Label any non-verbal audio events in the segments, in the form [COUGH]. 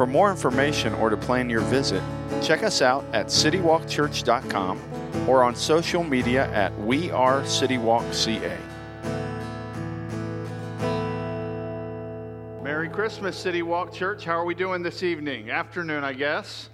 For more information or to plan your visit, check us out at citywalkchurch.com or on social media at We Are CityWalkCA. Merry Christmas, City Walk Church. How are we doing this evening? Afternoon, I guess.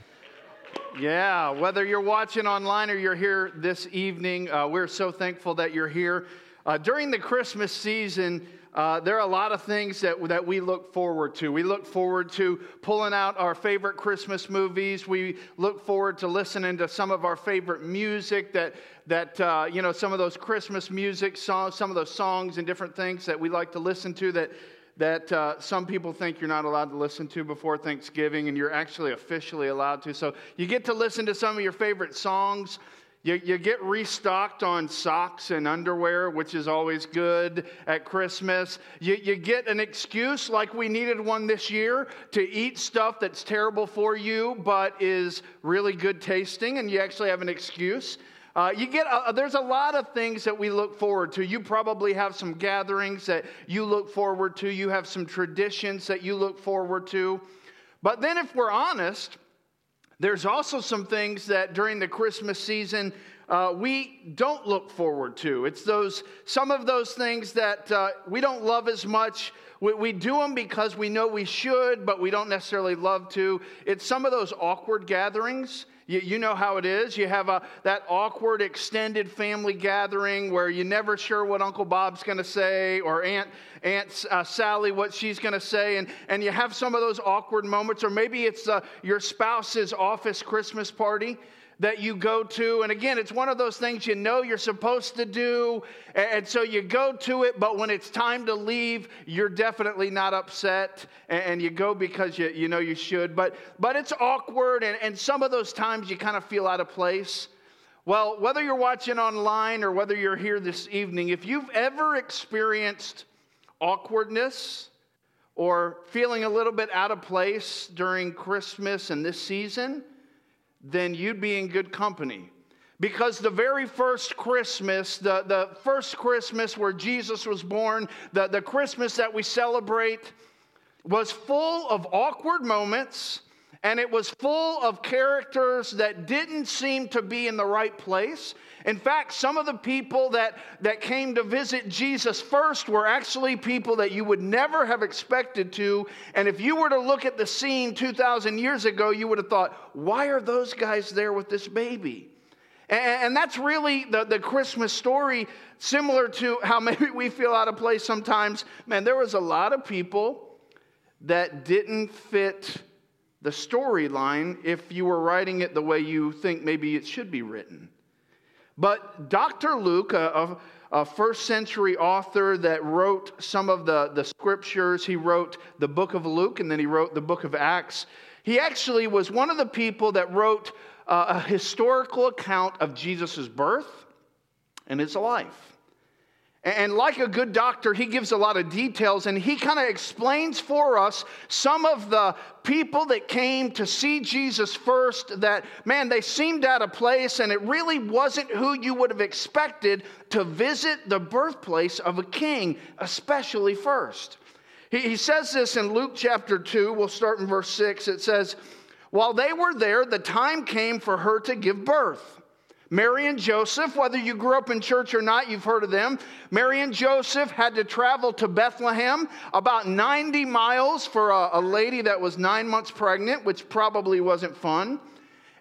Yeah, whether you're watching online or you're here this evening, uh, we're so thankful that you're here. Uh, during the Christmas season, uh, there are a lot of things that, that we look forward to. We look forward to pulling out our favorite Christmas movies. We look forward to listening to some of our favorite music that, that uh, you know, some of those Christmas music songs, some of those songs and different things that we like to listen to that, that uh, some people think you're not allowed to listen to before Thanksgiving, and you're actually officially allowed to. So you get to listen to some of your favorite songs. You, you get restocked on socks and underwear, which is always good at Christmas. You, you get an excuse, like we needed one this year, to eat stuff that's terrible for you but is really good tasting, and you actually have an excuse. Uh, you get a, there's a lot of things that we look forward to. You probably have some gatherings that you look forward to. You have some traditions that you look forward to. But then, if we're honest, there's also some things that during the Christmas season uh, we don't look forward to. It's those some of those things that uh, we don't love as much. We, we do them because we know we should, but we don't necessarily love to. It's some of those awkward gatherings. You, you know how it is. You have a, that awkward extended family gathering where you're never sure what Uncle Bob's going to say or Aunt, Aunt uh, Sally what she's going to say. And, and you have some of those awkward moments. Or maybe it's uh, your spouse's office Christmas party that you go to. And again, it's one of those things you know you're supposed to do. And so you go to it, but when it's time to leave, you're definitely not upset. And you go because you, you know you should. But, but it's awkward. And, and some of those times you kind of feel out of place. Well, whether you're watching online or whether you're here this evening, if you've ever experienced awkwardness, or feeling a little bit out of place during Christmas and this season, then you'd be in good company. Because the very first Christmas, the, the first Christmas where Jesus was born, the, the Christmas that we celebrate, was full of awkward moments and it was full of characters that didn't seem to be in the right place. In fact, some of the people that, that came to visit Jesus first were actually people that you would never have expected to. And if you were to look at the scene 2,000 years ago, you would have thought, why are those guys there with this baby? And, that's really the, the Christmas story, similar to how [LAUGHS] maybe we feel out of place sometimes. Man, there was a lot of people that didn't fit the storyline if you were writing it the way you think maybe it should be written. But Dr. Luke, a, a, first century author that wrote some of the, the scriptures, he wrote the book of Luke and then he wrote the book of Acts. He actually was one of the people that wrote uh, a historical account of Jesus' birth and his life. And like a good doctor, he gives a lot of details and he kind of explains for us some of the people that came to see Jesus first that, man, they seemed out of place and it really wasn't who you would have expected to visit the birthplace of a king, especially first. He, he says this in Luke chapter 2, we'll start in verse 6. It says, While they were there, the time came for her to give birth. Mary and Joseph, whether you grew up in church or not, you've heard of them. Mary and Joseph had to travel to Bethlehem, about 90 miles for a, a lady that was nine months pregnant, which probably wasn't fun.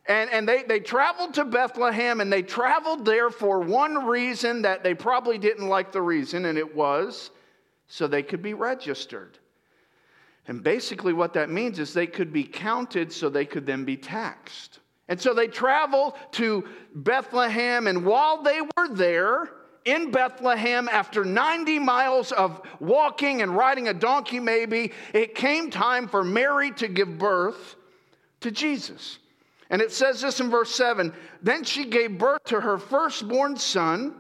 And, and they, they traveled to Bethlehem and they traveled there for one reason that they probably didn't like the reason, and it was so they could be registered. And basically, what that means is they could be counted so they could then be taxed. And so they traveled to Bethlehem, and while they were there in Bethlehem, after 90 miles of walking and riding a donkey, maybe, it came time for Mary to give birth. to Jesus. And it says this in verse 7 Then she gave birth to her firstborn son,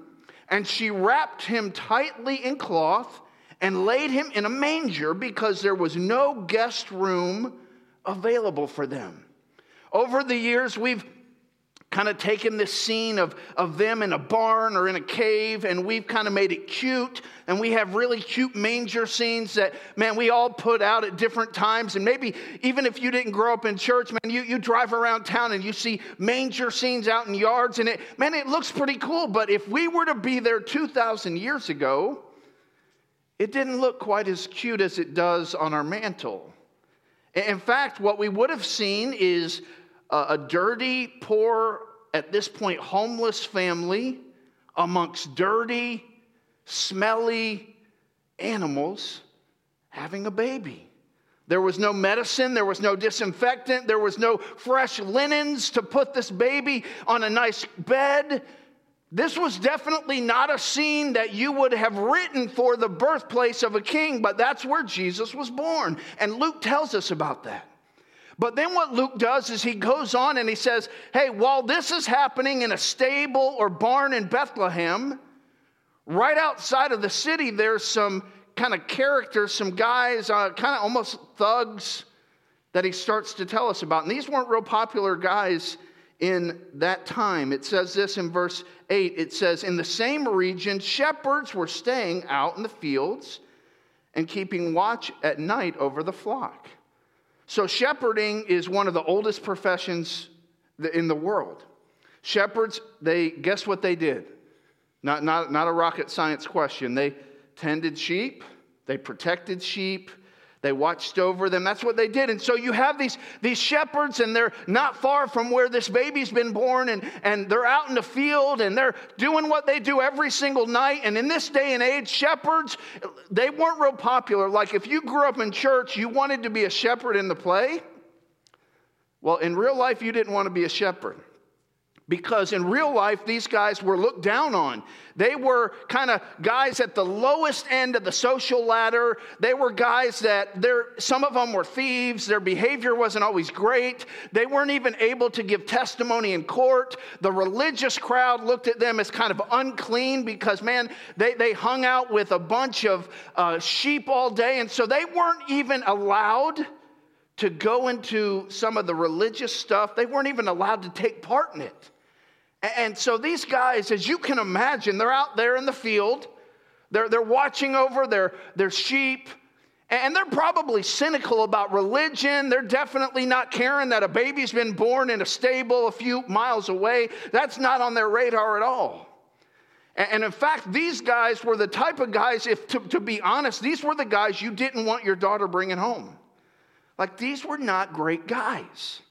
and she wrapped him tightly in cloth and laid him in a manger because there was no guest room available for them. Over the years, we've kind of taken this scene of, of them in a barn or in a cave and we've kind of made it cute and we have really cute manger scenes that man we all put out at different times. And maybe even if you didn't grow up in church man you, you drive around town and you see manger scenes out in yards and it man it looks pretty cool. But if we were to be there 2000 years ago it didn't look quite as cute as it does on our mantle. In fact what we would have seen is a, dirty, poor, at this point, homeless family amongst dirty, smelly animals having a baby. There was no medicine, there was no disinfectant, there was no fresh linens to put this baby on a nice bed. This was definitely not a scene that you would have written for the birthplace of a king, but that's where Jesus was born. And Luke tells us about that. But then what Luke does is he goes on and he says, Hey, while this is happening in a stable or barn in Bethlehem, right outside of the city, there's some kind of characters, some guys, uh, kind of almost thugs that he starts to tell us about. And these weren't real popular guys in that time. It says this in verse 8 it says, In the same region, shepherds were staying out in the fields and keeping watch at night over the flock. So, shepherding is one of the oldest professions in the world. Shepherds, they guess what they did? Not, not, not a rocket science question. They tended sheep, they protected sheep, they watched over them. That's what they did. And so you have these, these shepherds, and they're not far from where this baby's been born, and, and they're out in the field, and they're doing what they do every single night. And in this day and age, shepherds, they weren't real popular. Like if you grew up in church, you wanted to be a shepherd in the play. Well, in real life, you didn't want to be a shepherd because in real life, these guys were looked down on. They were kind of guys at the lowest end of the social ladder. They were guys that some of them were thieves. Their behavior wasn't always great. They weren't even able to give testimony in court. The religious crowd looked at them as kind of unclean because, man, they, they hung out with a bunch of uh, sheep all day. And so they weren't even allowed to go into some of the religious stuff. They weren't even allowed to take part in it. And so these guys, as you can imagine, they're out there in the field, they're, they're watching over their, their sheep, and they're probably cynical about religion. They're definitely not caring that a baby's been born in a stable a few miles away. That's not on their radar at all. And in fact, these guys were the type of guys, if to, to be honest, these were the guys you didn't want your daughter bringing home. Like these were not great guys.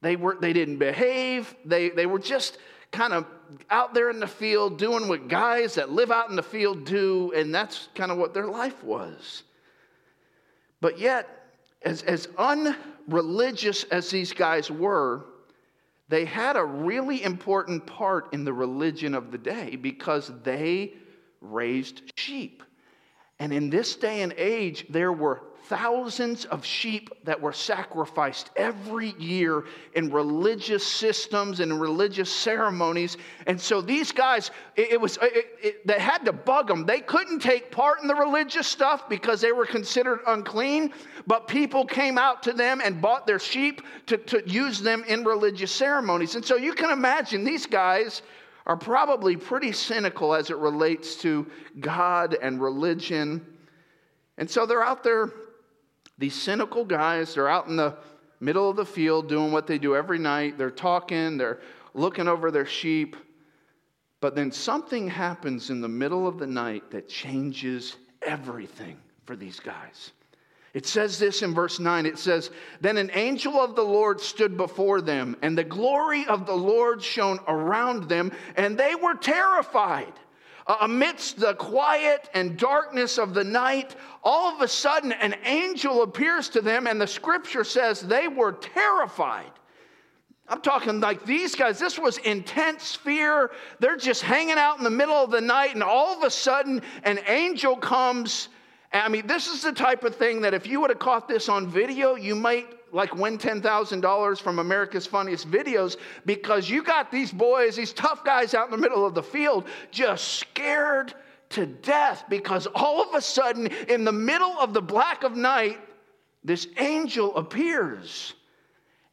They, were, they didn't behave, they, they were just kind of out there in the field doing what guys that live out in the field do, and that's kind of what their life was. But yet, as, as unreligious as these guys were, they had a really important part in the religion of the day because they raised sheep. And in this day and age, there were thousands of sheep that were sacrificed every year in religious systems and religious ceremonies. And so these guys, it, it was, it, it, they had to bug them. They couldn't take part in the religious stuff because they were considered unclean, but people came out to them and bought their sheep to, to use them in religious ceremonies. And so you can imagine these guys are probably pretty cynical as it relates to God and religion. And so they're out there these cynical guys, they're out in the middle of the field doing what they do every night. They're talking, they're looking over their sheep. But then something happens in the middle of the night that changes everything for these guys. It says this in verse 9. It says, Then an angel of the Lord stood before them, and the glory of the Lord shone around them, and they were terrified. Uh, amidst the quiet and darkness of the night, all of a sudden an angel appears to them, and the scripture says they were terrified. I'm talking like these guys, this was intense fear. They're just hanging out in the middle of the night, and all of a sudden, an angel comes. I mean, this is the type of thing that if you would have caught this on video, you might like win $10,000 from America's Funniest Videos because you got these boys, these tough guys out in the middle of the field, just scared to death because all of a sudden, in the middle of the black of night, this angel appears.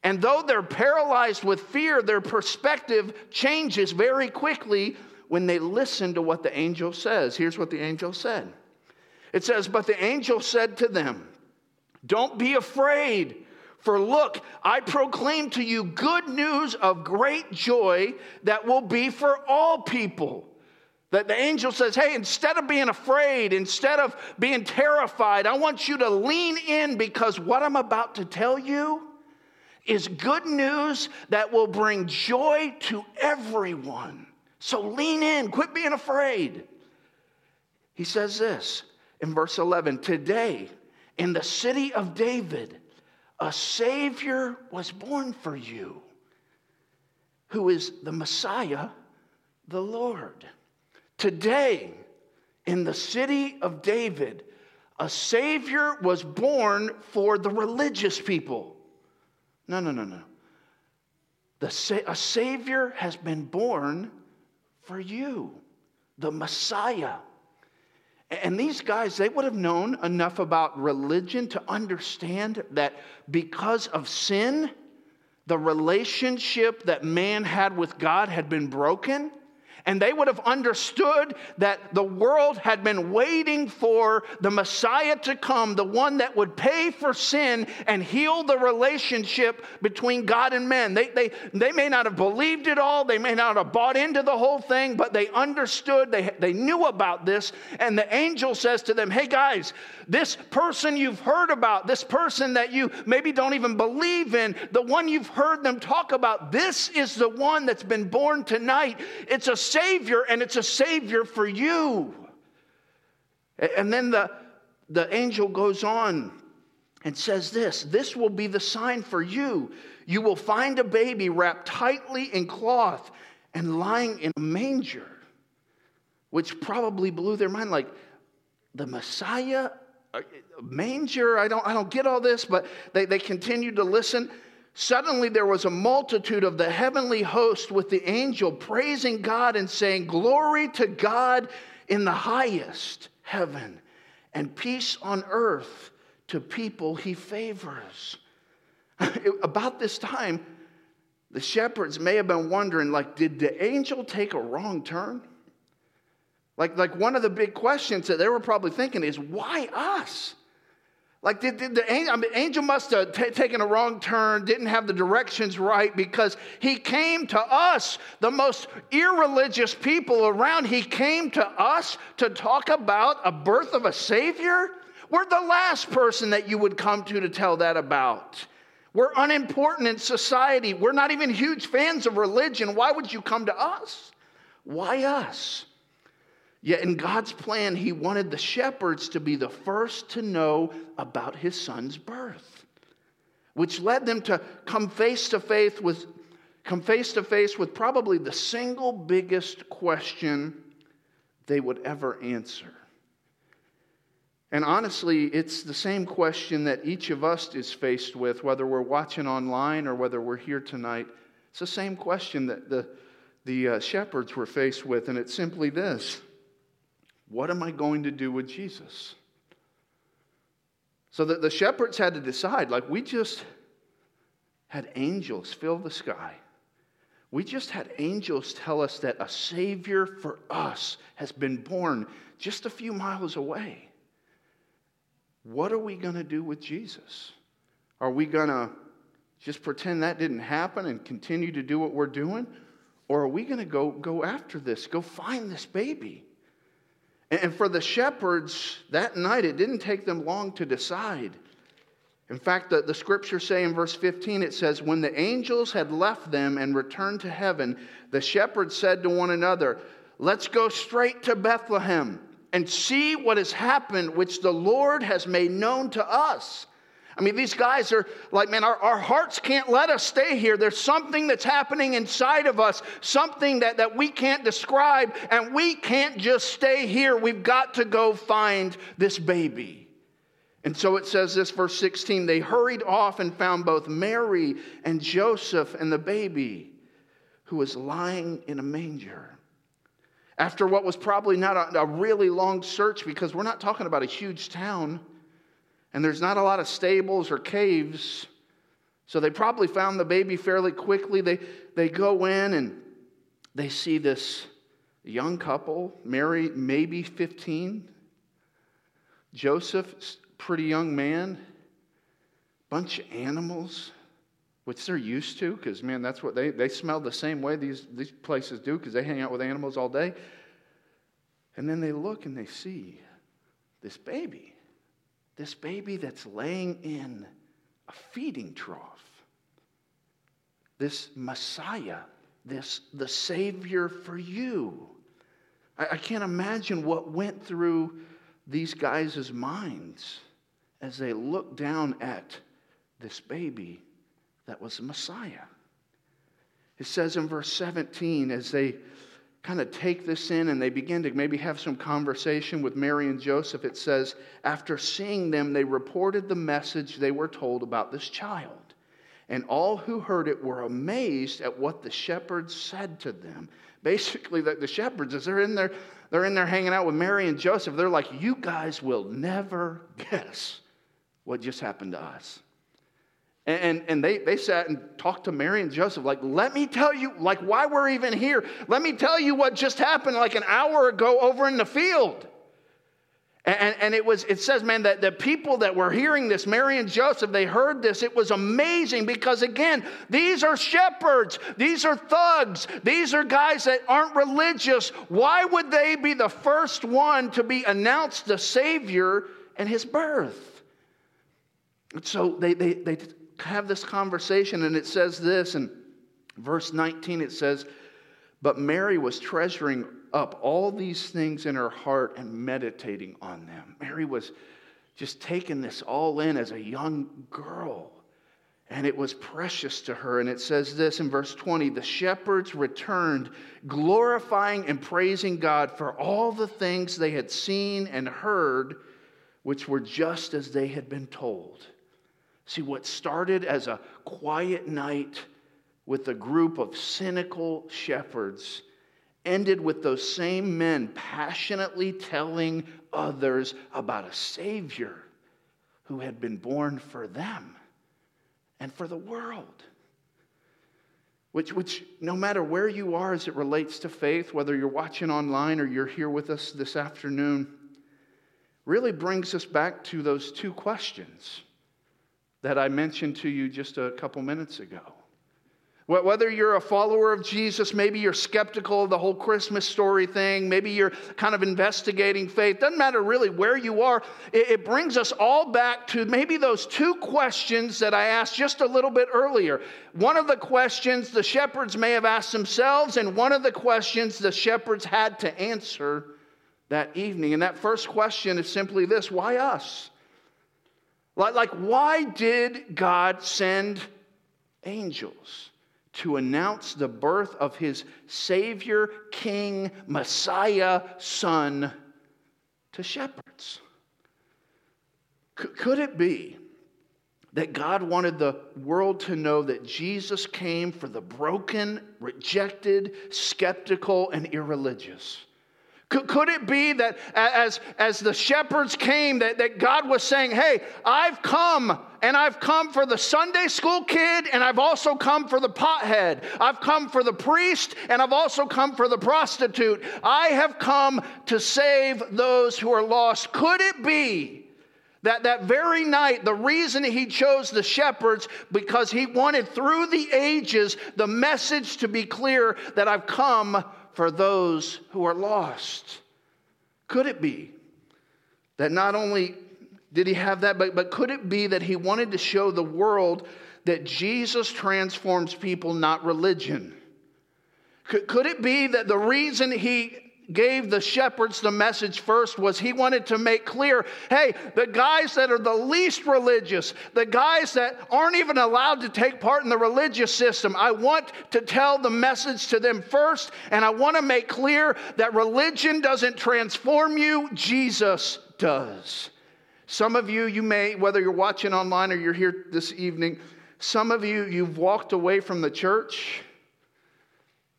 And though they're paralyzed with fear, their perspective changes very quickly when they listen to what the angel says. Here's what the angel said it says, But the angel said to them, Don't be afraid. For look, I proclaim to you good news of great joy that will be for all people. That the angel says, Hey, instead of being afraid, instead of being terrified, I want you to lean in because what I'm about to tell you is good news that will bring joy to everyone. So lean in, quit being afraid. He says this in verse 11 Today, in the city of David, a Savior was born for you, who is the Messiah, the Lord. Today, in the city of David, a Savior was born for the religious people no, no, no, no. The, a Savior has been born for you, the Messiah. And these guys, they would have known enough about religion to understand that because of sin, the relationship that man had with God had been broken and they would have understood that the world had been waiting for the Messiah to come, the one that would pay for sin and heal the relationship between God and men. They, they, they may not have believed it all, they may not have bought into the whole thing, but they understood, they, they knew about this. And the angel says to them, Hey guys, this person you've heard about, this person that you maybe don't even believe in, the one you've heard them talk about, this is the one that's been born tonight. It's a Savior, and it's a Savior for you. And then the, the angel goes on and says this This will be the sign for you. You will find a baby wrapped tightly in cloth and lying in a manger, which probably blew their mind. Like, the Messiah uh, manger. I don't, I don't get all this, but they, they continued to listen. Suddenly there was a multitude of the heavenly host with the angel praising God and saying, Glory to God in the highest heaven, and peace on earth to people he favors. [LAUGHS] About this time, the shepherds may have been wondering, like, did the angel take a wrong turn? Like, like one of the big questions that they were probably thinking is, why us? Like, did, did the angel, I mean, angel must have t- taken a wrong turn, didn't have the directions right because he came to us, the most irreligious people around. He came to us to talk about a birth of a Savior. We're the last person that you would come to to tell that about. We're unimportant in society. We're not even huge fans of religion. Why would you come to us? Why us? Yet in God's plan, He wanted the shepherds to be the first to know about His son's birth, which led them to come face to face with, come face to face with probably the single biggest question they would ever answer. And honestly, it's the same question that each of us is faced with, whether we're watching online or whether we're here tonight. It's the same question that the, the uh, shepherds were faced with, and it's simply this what am I going to do with Jesus? So that the shepherds had to decide like, we just had angels fill the sky. We just had angels tell us that a Savior for us has been born just a few miles away. What are we going to do with Jesus? Are we going to just pretend that didn't happen and continue to do what we're doing? Or are we going to go, go after this, go find this baby? And for the shepherds that night, it didn't take them long to decide. In fact, the, the scriptures say in verse 15, it says, When the angels had left them and returned to heaven, the shepherds said to one another, Let's go straight to Bethlehem and see what has happened, which the Lord has made known to us. I mean, these guys are like, man, our, our hearts can't let us stay here. There's something that's happening inside of us, something that, that we can't describe, and we can't just stay here. We've got to go find this baby. And so it says this, verse 16 they hurried off and found both Mary and Joseph and the baby who was lying in a manger. After what was probably not a, a, really long search, because we're not talking about a huge town and there's not a lot of stables or caves. So they probably found the baby fairly quickly. They, they go in and they see this young couple, Mary, maybe 15, Joseph, pretty young man, bunch of animals, which they're used to, because, man, that's what they, they smell the same way these, these places do, because they hang out with animals all day. And then they look and they see this baby, this baby that's laying in a feeding trough. This Messiah, this the Savior for you. I, I can't imagine what went through these guys' minds as they looked down at this baby that was the Messiah. It says in verse 17, as they kind of take this in and they begin to maybe have some conversation with Mary and Joseph, it says, after seeing them, they reported the message they were told about this child. And all who heard it were amazed at what the shepherds said to them. Basically, the, the shepherds, as they're in there, they're in there hanging out with Mary and Joseph, they're like, You guys will never guess what just happened to us. And, and they, they sat and talked to Mary and Joseph, like, let me tell you, like, why we're even here. Let me tell you what just happened like an hour ago over in the field. And, and it was, it says, man, that the people that were hearing this, Mary and Joseph, they heard this. It was amazing because, again, these are shepherds, these are thugs, these are guys that aren't religious. Why would they be the first one to be announced the Savior and his birth? And so they, they, they have this conversation, and it says this in verse 19 it says, But Mary was treasuring up all these things in her heart and meditating on them. Mary was just taking this all in as a young girl. And it was precious to her. And it says this in verse 20 the shepherds returned, glorifying and praising God for all the things they had seen and heard, which were just as they had been told. See, what started as a quiet night with a group of cynical shepherds ended with those same men passionately telling others about a Savior who had been born for them and for the world. Which, which, no matter where you are as it relates to faith, whether you're watching online or you're here with us this afternoon, really brings us back to those two questions that I mentioned to you just a couple minutes ago. Whether you're a follower of Jesus, maybe you're skeptical of the whole Christmas story thing, maybe you're kind of investigating faith, doesn't matter really where you are. It, brings us all back to maybe those two questions that I asked just a little bit earlier. One of the questions the shepherds may have asked themselves, and one of the questions the shepherds had to answer that evening. And that first question is simply this why us? Like, like why did God send angels? to announce the birth of his Savior, King, Messiah, Son to shepherds. Could it be that God wanted the world to know that Jesus came for the broken, rejected, skeptical, and irreligious? Could, could it be that as, as the shepherds came, that, that God was saying, Hey, I've come and I've come for the Sunday school kid, and I've also come for the pothead. I've come for the priest, and I've also come for the prostitute. I have come to save those who are lost. Could it be that that very night, the reason he chose the shepherds, because he wanted through the ages the message to be clear that I've come for those who are lost. Could it be that not only did he have that, but, but could it be that he wanted to show the world that Jesus transforms people, not religion? Could, could it be that the reason he gave the shepherds the message first was he wanted to make clear hey, the guys that are the least religious, the guys that aren't even allowed to take part in the religious system, I want to tell the message to them first, and I want to make clear that religion doesn't transform you, Jesus does. Some of you, you may, whether you're watching online or you're here this evening, some of you, you've walked away from the church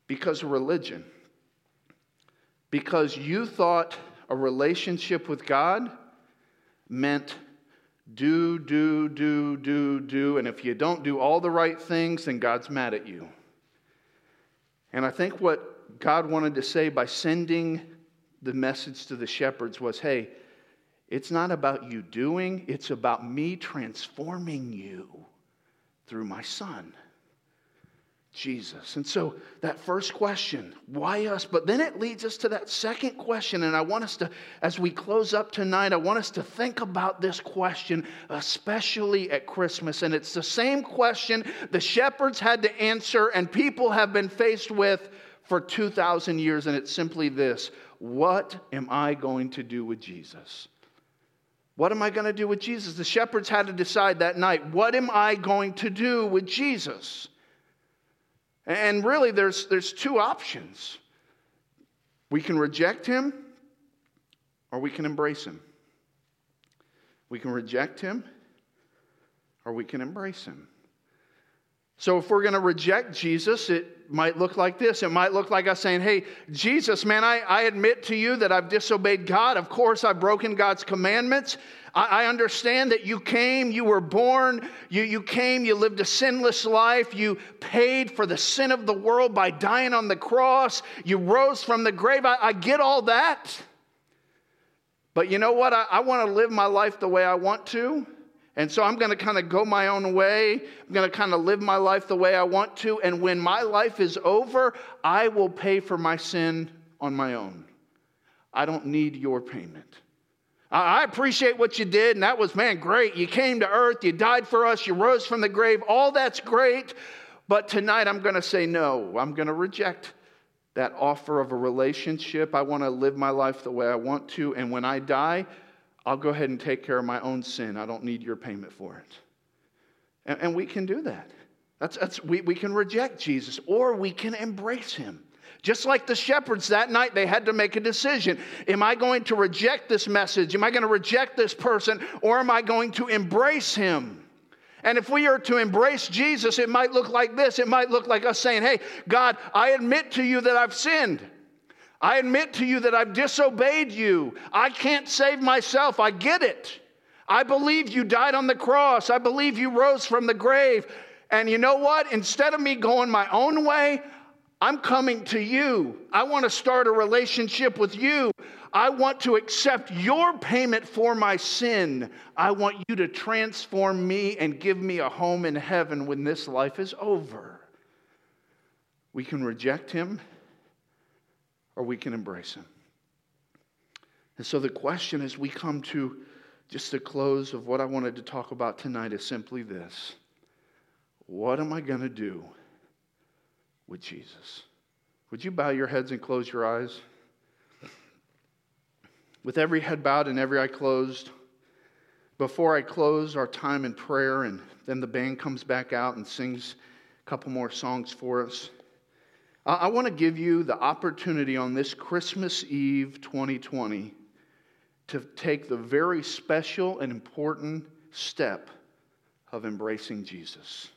because of religion. Because you thought a relationship with God meant do, do, do, do, do. And if you don't do all the right things, then God's mad at you. And I think what God wanted to say by sending the message to the shepherds was hey, it's not about you doing, it's about me transforming you through my son. Jesus. And so that first question, why us? But then it leads us to that second question. And I want us to, as we close up tonight, I want us to think about this question, especially at Christmas. And it's the same question the shepherds had to answer and people have been faced with for 2,000 years. And it's simply this What am I going to do with Jesus? What am I going to do with Jesus? The shepherds had to decide that night, what am I going to do with Jesus? And really, there's, there's two options. We can reject him or we can embrace him. We can reject him or we can embrace him. So, if we're going to reject Jesus, it might look like this. It might look like us saying, Hey, Jesus, man, I, I admit to you that I've disobeyed God. Of course, I've broken God's commandments. I, I understand that you came, you were born, you, you came, you lived a sinless life, you paid for the sin of the world by dying on the cross, you rose from the grave. I, I get all that. But you know what? I, I want to live my life the way I want to. And so I'm going to kind of go my own way. I'm going to kind of live my life the way I want to. And when my life is over, I will pay for my sin on my own. I don't need your payment. I appreciate what you did, and that was, man, great. You came to earth, you died for us, you rose from the grave. All that's great. But tonight I'm going to say no. I'm going to reject that offer of a relationship. I want to live my life the way I want to. And when I die, I'll go ahead and take care of my own sin. I don't need your payment for it. And, and we can do that. That's, that's, we, we can reject Jesus or we can embrace him. Just like the shepherds that night, they had to make a decision. Am I going to reject this message? Am I going to reject this person? Or am I going to embrace him? And if we are to embrace Jesus, it might look like this. It might look like us saying, Hey, God, I admit to you that I've sinned. I admit to you that I've disobeyed you. I can't save myself. I get it. I believe you died on the cross. I believe you rose from the grave. And you know what? Instead of me going my own way, I'm coming to you. I want to start a relationship with you. I want to accept your payment for my sin. I want you to transform me and give me a home in heaven when this life is over. We can reject him or we can embrace Him. And so the question as we come to just the close of what I wanted to talk about tonight is simply this What am I going to do with Jesus? Would you bow your heads and close your eyes? With every head bowed and every eye closed, before I close our time in prayer, and then the band comes back out and sings a couple more songs for us. I want to give you the opportunity on this Christmas Eve 2020 to take the very special and important step of embracing Jesus.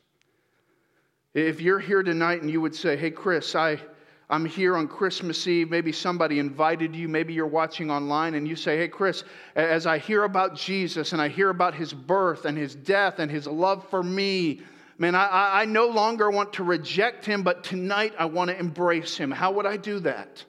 If you're here tonight and you would say, Hey, Chris, I, I'm here on Christmas Eve. Maybe somebody invited you. Maybe you're watching online and you say, Hey, Chris, as I hear about Jesus and I hear about his birth and his death and his love for me, man, I, I no longer want to reject him, but tonight I want to embrace him. How would I do that?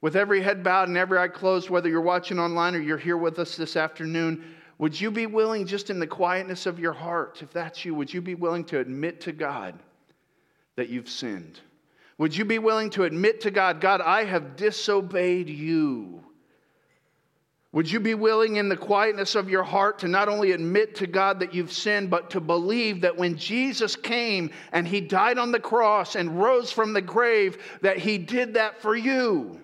With every head bowed and every eye closed, whether you're watching online or you're here with us this afternoon, would you be willing, just in the quietness of your heart, if that's you, would you be willing to admit to God that you've sinned? Would you be willing to admit to God, God, I have disobeyed you? Would you be willing in the quietness of your heart to not only admit to God that you've sinned, but to believe that when Jesus came and he died on the cross and rose from the grave, that he did that for you?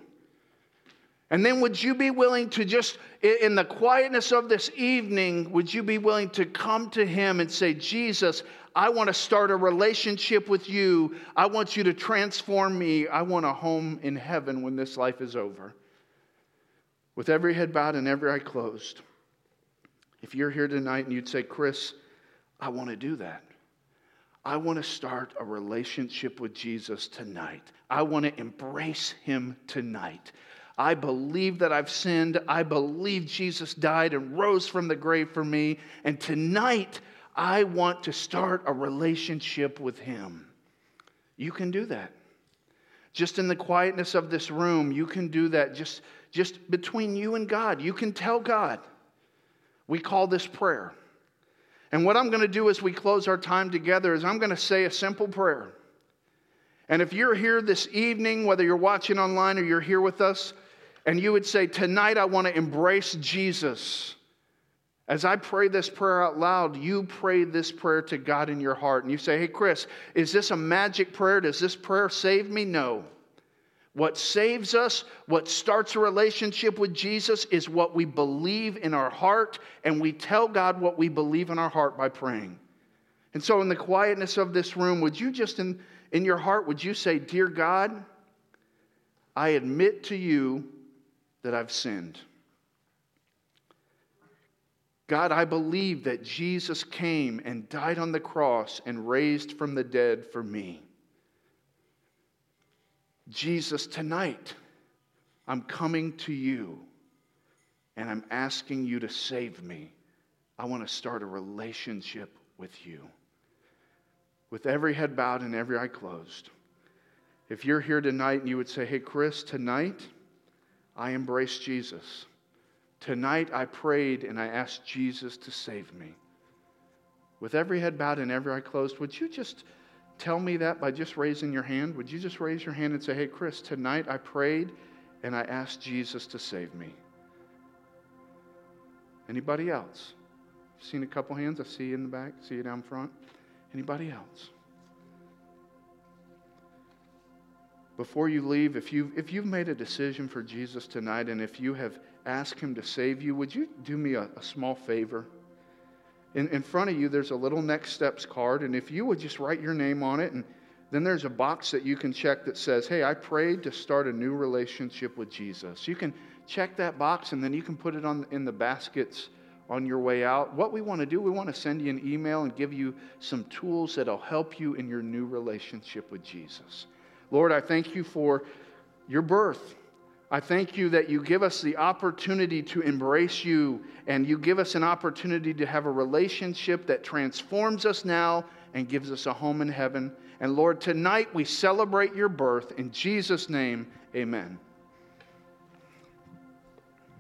And then would you be willing to just, in the quietness of this evening, would you be willing to come to him and say, Jesus, I want to start a relationship with you. I want you to transform me. I want a home in heaven when this life is over with every head bowed and every eye closed, If you're here tonight and you'd say, Chris, I want to do that. I want to start a relationship with Jesus tonight. I want to embrace him tonight. I believe that I've sinned. I believe Jesus died and rose from the grave for me. And tonight, I want to start a relationship with him. You can do that. Just in the quietness of this room, you can do that just, just between you and God. You can tell God. We call this prayer. And what I'm going to do as we close our time together is I'm going to say a simple prayer. And if you're here this evening, whether you're watching online or you're here with us, and you would say, Tonight I want to embrace Jesus. As I pray this prayer out loud, you pray this prayer to God in your heart. And you say, Hey, Chris, is this a magic prayer? Does this prayer save me? No. What saves us, what starts a relationship with Jesus, is what we believe in our heart, and we tell God what we believe in our heart by praying. And so, in the quietness of this room, would you just in, in your heart, would you say, Dear God, I admit to you that I've sinned. God, I believe that Jesus came and died on the cross and raised from the dead for me. Jesus, tonight, I'm coming to you and I'm asking you to save me. I want to start a relationship with you. With every head bowed and every eye closed. If you're here tonight and you would say, Hey, Chris, tonight I embrace Jesus. Tonight I prayed and I asked Jesus to save me. With every head bowed and every eye closed, would you just tell me that by just raising your hand? Would you just raise your hand and say, Hey, Chris, tonight I prayed and I asked Jesus to save me? Anybody else? Seen a couple hands? I see you in the back, see you down front. Anybody else? Before you leave, if you've, if you've made a decision for Jesus tonight and if you have asked Him to save you, would you do me a, a small favor? In, in front of you, there's a little next steps card, and if you would just write your name on it, and then there's a box that you can check that says, Hey, I prayed to start a new relationship with Jesus. You can check that box, and then you can put it on in the baskets on your way out. What we want to do, we want to send you an email and give you some tools that'll help you in your new relationship with Jesus. Lord, I thank you for your birth. I thank you that you give us the opportunity to embrace you and you give us an opportunity to have a relationship that transforms us now and gives us a home in heaven. And Lord, tonight we celebrate your birth. In Jesus' name, amen.